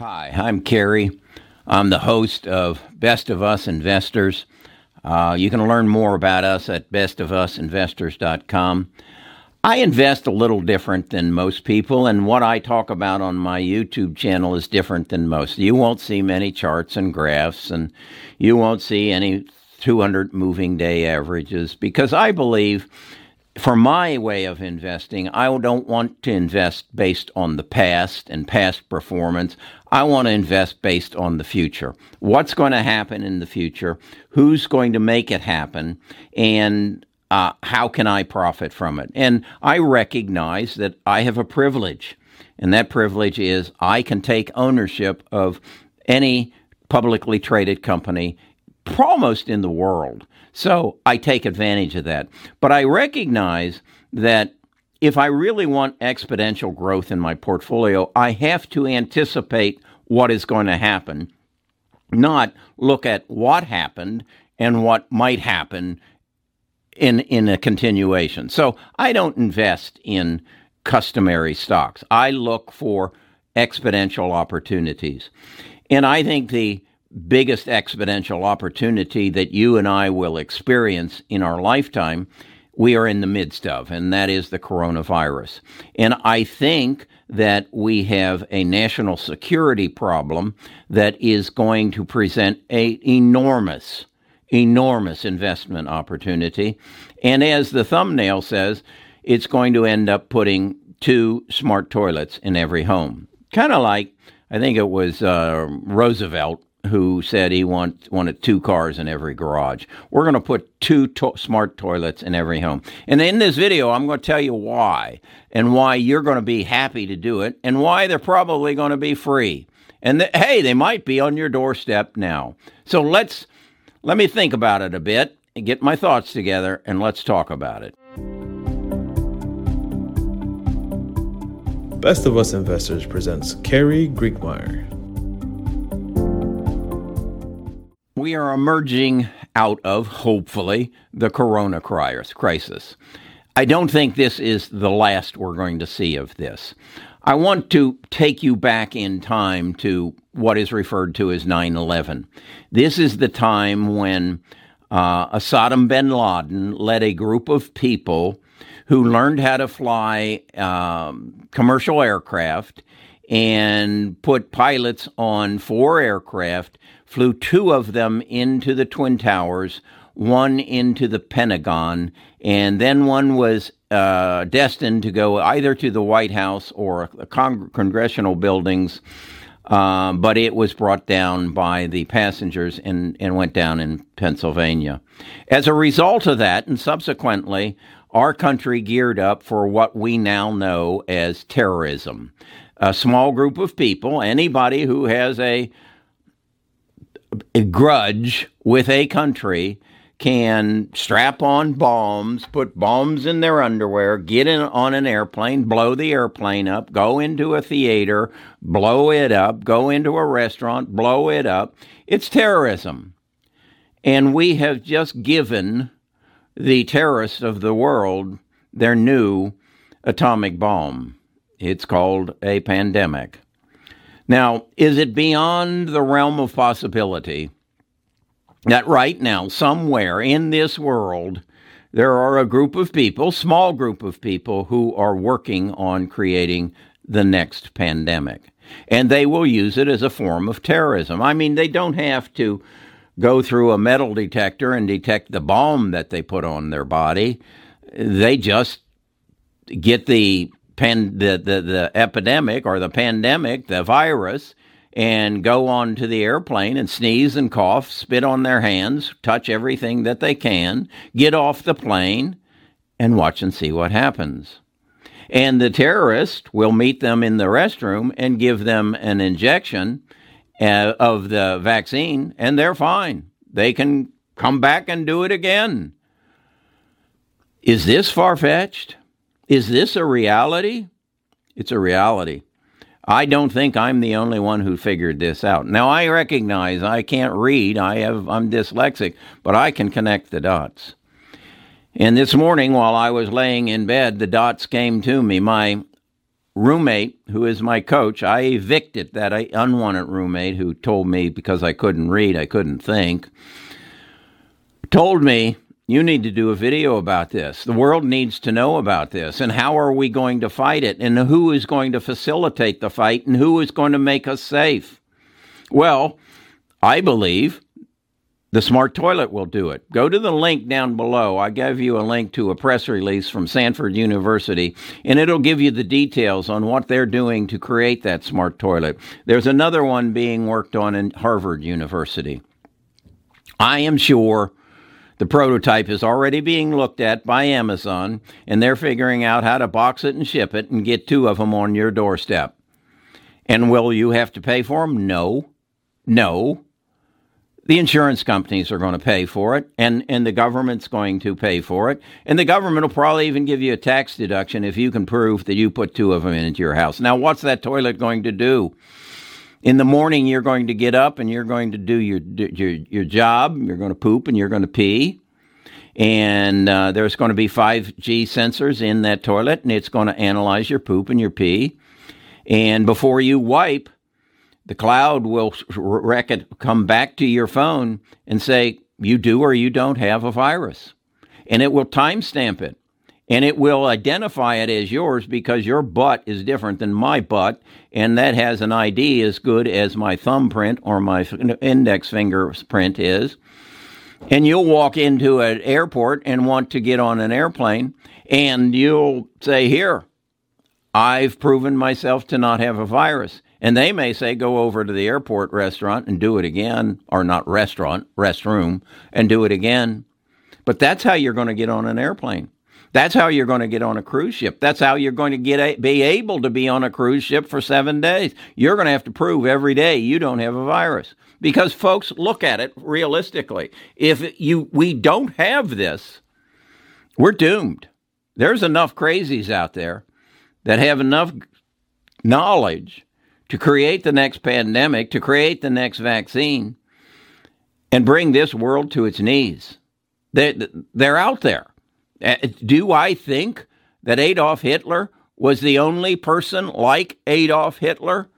Hi, I'm Kerry. I'm the host of Best of Us Investors. Uh, you can learn more about us at bestofusinvestors.com. I invest a little different than most people, and what I talk about on my YouTube channel is different than most. You won't see many charts and graphs, and you won't see any 200 moving day averages because I believe for my way of investing, I don't want to invest based on the past and past performance. I want to invest based on the future. What's going to happen in the future? Who's going to make it happen? And uh, how can I profit from it? And I recognize that I have a privilege, and that privilege is I can take ownership of any publicly traded company almost in the world. So I take advantage of that. But I recognize that if I really want exponential growth in my portfolio, I have to anticipate what is going to happen, not look at what happened and what might happen in in a continuation. So I don't invest in customary stocks. I look for exponential opportunities. And I think the biggest exponential opportunity that you and I will experience in our lifetime, we are in the midst of, and that is the coronavirus. And I think that we have a national security problem that is going to present a enormous enormous investment opportunity and as the thumbnail says it's going to end up putting two smart toilets in every home kind of like i think it was uh, roosevelt who said he want, wanted two cars in every garage. We're going to put two to- smart toilets in every home. And in this video, I'm going to tell you why and why you're going to be happy to do it and why they're probably going to be free. And hey, they might be on your doorstep now. So let's let me think about it a bit and get my thoughts together and let's talk about it. Best of Us Investors presents Kerry Griegmeier. We are emerging out of, hopefully, the corona crisis. I don't think this is the last we're going to see of this. I want to take you back in time to what is referred to as 9 11. This is the time when uh, bin Laden led a group of people who learned how to fly um, commercial aircraft and put pilots on four aircraft flew two of them into the Twin Towers, one into the Pentagon, and then one was uh, destined to go either to the White House or con- congressional buildings. Uh, but it was brought down by the passengers and, and went down in Pennsylvania. As a result of that, and subsequently, our country geared up for what we now know as terrorism. A small group of people, anybody who has a a grudge with a country can strap on bombs, put bombs in their underwear, get in on an airplane, blow the airplane up, go into a theater, blow it up, go into a restaurant, blow it up. It's terrorism. And we have just given the terrorists of the world their new atomic bomb. It's called a pandemic. Now, is it beyond the realm of possibility that right now, somewhere in this world, there are a group of people, small group of people, who are working on creating the next pandemic? And they will use it as a form of terrorism. I mean, they don't have to go through a metal detector and detect the bomb that they put on their body. They just get the pan, the, the, the epidemic or the pandemic, the virus, and go on to the airplane and sneeze and cough, spit on their hands, touch everything that they can, get off the plane, and watch and see what happens. And the terrorist will meet them in the restroom and give them an injection uh, of the vaccine, and they're fine. They can come back and do it again. Is this far fetched? Is this a reality? It's a reality. I don't think I'm the only one who figured this out. Now I recognize I can't read. I have I'm dyslexic, but I can connect the dots. And this morning while I was laying in bed, the dots came to me. My roommate, who is my coach, I evicted that unwanted roommate who told me because I couldn't read, I couldn't think, told me, You need to do a video about this. The world needs to know about this. And how are we going to fight it? And who is going to facilitate the fight? And who is going to make us safe? Well, I believe the smart toilet will do it. Go to the link down below. I gave you a link to a press release from Stanford University, and it'll give you the details on what they're doing to create that smart toilet. There's another one being worked on in Harvard University. I am sure the prototype is already being looked at by Amazon, and they're figuring out how to box it and ship it and get two of them on your doorstep. And will you have to pay for them? No. No the insurance companies are going to pay for it and, and the government's going to pay for it. And the government will probably even give you a tax deduction if you can prove that you put two of them into your house. Now, what's that toilet going to do? In the morning, you're going to get up and you're going to do your, your, your job. You're going to poop and you're going to pee. And uh, there's going to be 5G sensors in that toilet and it's going to analyze your poop and your pee. And before you wipe, the cloud will record, come back to your phone and say, you do or you don't have a virus. And it will timestamp it. And it will identify it as yours because your butt is different than my butt. And that has an ID as good as my thumbprint or my index fingerprint is. And you'll walk into an airport and want to get on an airplane. And you'll say, Here, I've proven myself to not have a virus. And they may say, go over to the airport restaurant and do it again, or not restaurant, restroom, and do it again. But that's how you're going to get on an airplane. That's how you're going to get on a cruise ship. That's how you're going to get a, be able to be on a cruise ship for seven days. You're going to have to prove every day you don't have a virus. Because folks, look at it realistically. If you we don't have this, we're doomed. There's enough crazies out there that have enough knowledge to create the next pandemic, to create the next vaccine, and bring this world to its knees. They're, they're out there. Uh, do I think that Adolf Hitler was the only person like Adolf Hitler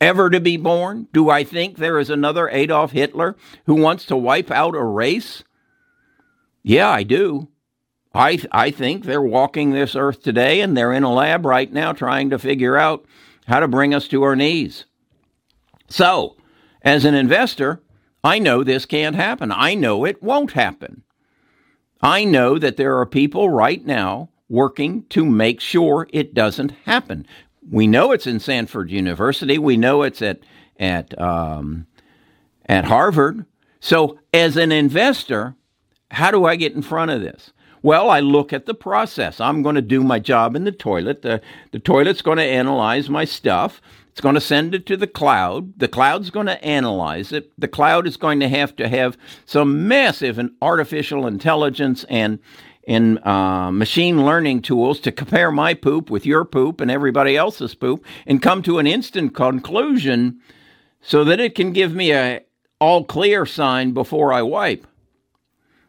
ever to be born? Do I think there is another Adolf Hitler who wants to wipe out a race? Yeah, I do. I, I think they're walking this earth today and they're in a lab right now trying to figure out how to bring us to our knees. So, as an investor, I know this can't happen. I know it won't happen. I know that there are people right now working to make sure it doesn't happen. We know it's in Stanford University. We know it's at at um, at Harvard. So, as an investor, how do I get in front of this? Well, I look at the process. I'm going to do my job in the toilet. The, the toilet's going to analyze my stuff. It's going to send it to the cloud. The cloud's going to analyze it. The cloud is going to have to have some massive and artificial intelligence and and uh, machine learning tools to compare my poop with your poop and everybody else's poop and come to an instant conclusion so that it can give me a all clear sign before I wipe.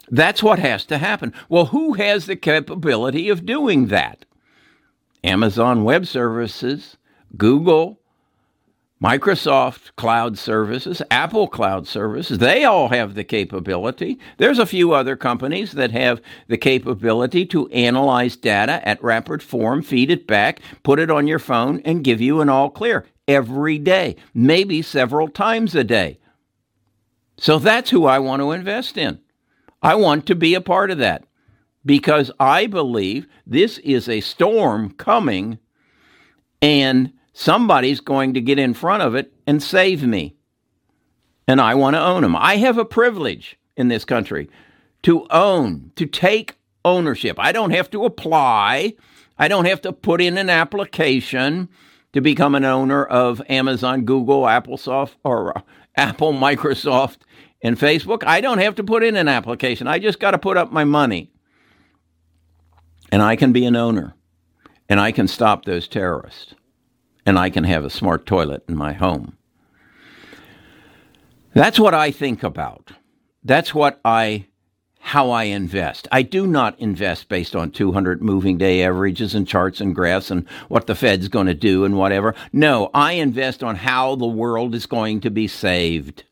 That's what has to happen. Well, who has the capability of doing that? Amazon Web Services, Google, Microsoft Cloud Services, Apple Cloud Services, they all have the capability. There's a few other companies that have the capability to analyze data at rapid form, feed it back, put it on your phone, and give you an all clear every day, maybe several times a day. So that's who I want to invest in. I want to be a part of that because I believe this is a storm coming and somebody's going to get in front of it and save me. And I want to own them. I have a privilege in this country to own, to take ownership. I don't have to apply, I don't have to put in an application to become an owner of Amazon, Google, Applesoft, or uh, Apple, Microsoft, in Facebook, I don't have to put in an application. I just got to put up my money. And I can be an owner. And I can stop those terrorists. And I can have a smart toilet in my home. That's what I think about. That's what I how I invest. I do not invest based on 200 moving day averages and charts and graphs and what the Fed's going to do and whatever. No, I invest on how the world is going to be saved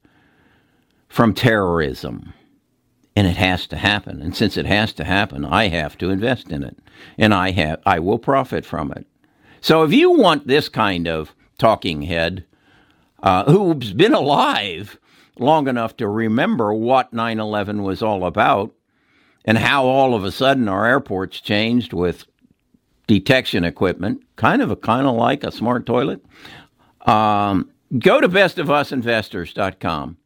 from terrorism. And it has to happen. And since it has to happen, I have to invest in it. And I have I will profit from it. So if you want this kind of talking head uh, who's been alive long enough to remember what 9 11 was all about and how all of a sudden our airports changed with detection equipment, kind of a kind of like a smart toilet. Um, go to bestofusinvestors.com.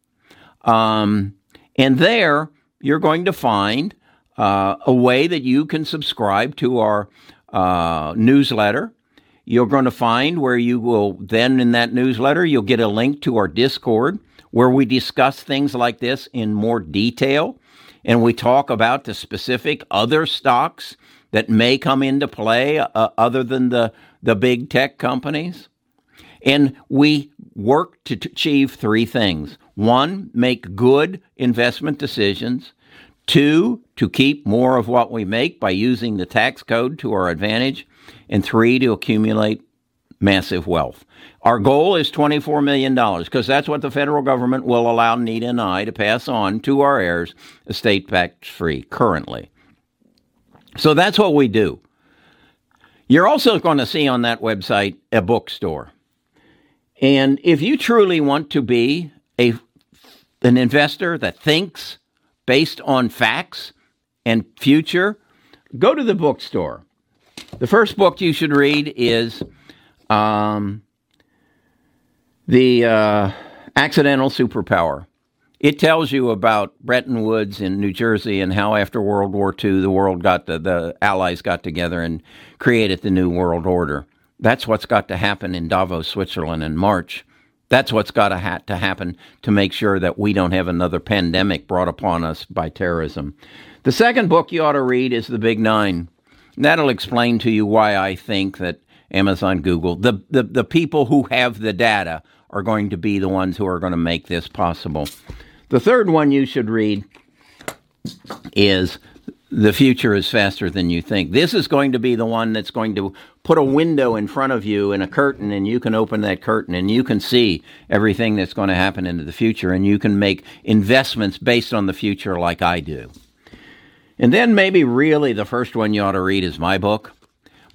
Um, and there you're going to find uh, a way that you can subscribe to our uh, newsletter. You're going to find where you will then in that newsletter, you'll get a link to our Discord where we discuss things like this in more detail and we talk about the specific other stocks that may come into play uh, other than the, the big tech companies. And we work to achieve three things one, make good investment decisions. Two, to keep more of what we make by using the tax code to our advantage. And three, to accumulate massive wealth. Our goal is $24 million because that's what the federal government will allow Nita and I to pass on to our heirs, estate tax free currently. So that's what we do. You're also going to see on that website a bookstore. And if you truly want to be a, an investor that thinks based on facts and future, go to the bookstore. The first book you should read is um, the uh, accidental superpower. It tells you about Bretton Woods in New Jersey and how after World War II the world got the, the Allies got together and created the New World Order. That's what's got to happen in Davos, Switzerland in March. That's what's got to, ha- to happen to make sure that we don't have another pandemic brought upon us by terrorism. The second book you ought to read is The Big Nine. That'll explain to you why I think that Amazon, Google, the, the, the people who have the data are going to be the ones who are going to make this possible. The third one you should read is The Future is Faster Than You Think. This is going to be the one that's going to put a window in front of you and a curtain, and you can open that curtain and you can see everything that's going to happen into the future, and you can make investments based on the future like I do. And then maybe really the first one you ought to read is my book.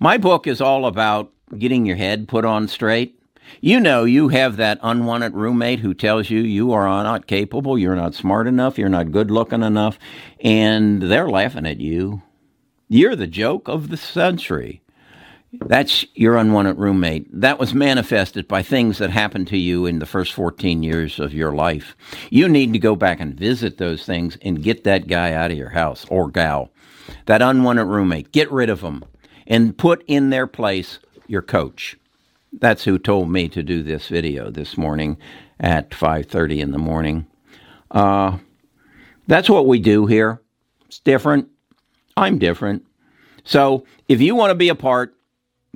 My book is all about getting your head put on straight. You know, you have that unwanted roommate who tells you you are not capable, you're not smart enough, you're not good looking enough, and they're laughing at you. You're the joke of the century. That's your unwanted roommate. That was manifested by things that happened to you in the first 14 years of your life. You need to go back and visit those things and get that guy out of your house or gal. That unwanted roommate, get rid of them and put in their place your coach. That's who told me to do this video this morning at 5:30 in the morning. Uh, that's what we do here. It's different. I'm different. So if you want to be a part,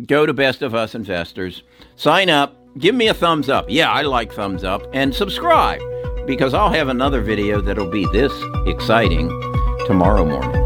go to Best of Us Investors, sign up, give me a thumbs up. Yeah, I like thumbs up, and subscribe because I'll have another video that'll be this exciting tomorrow morning.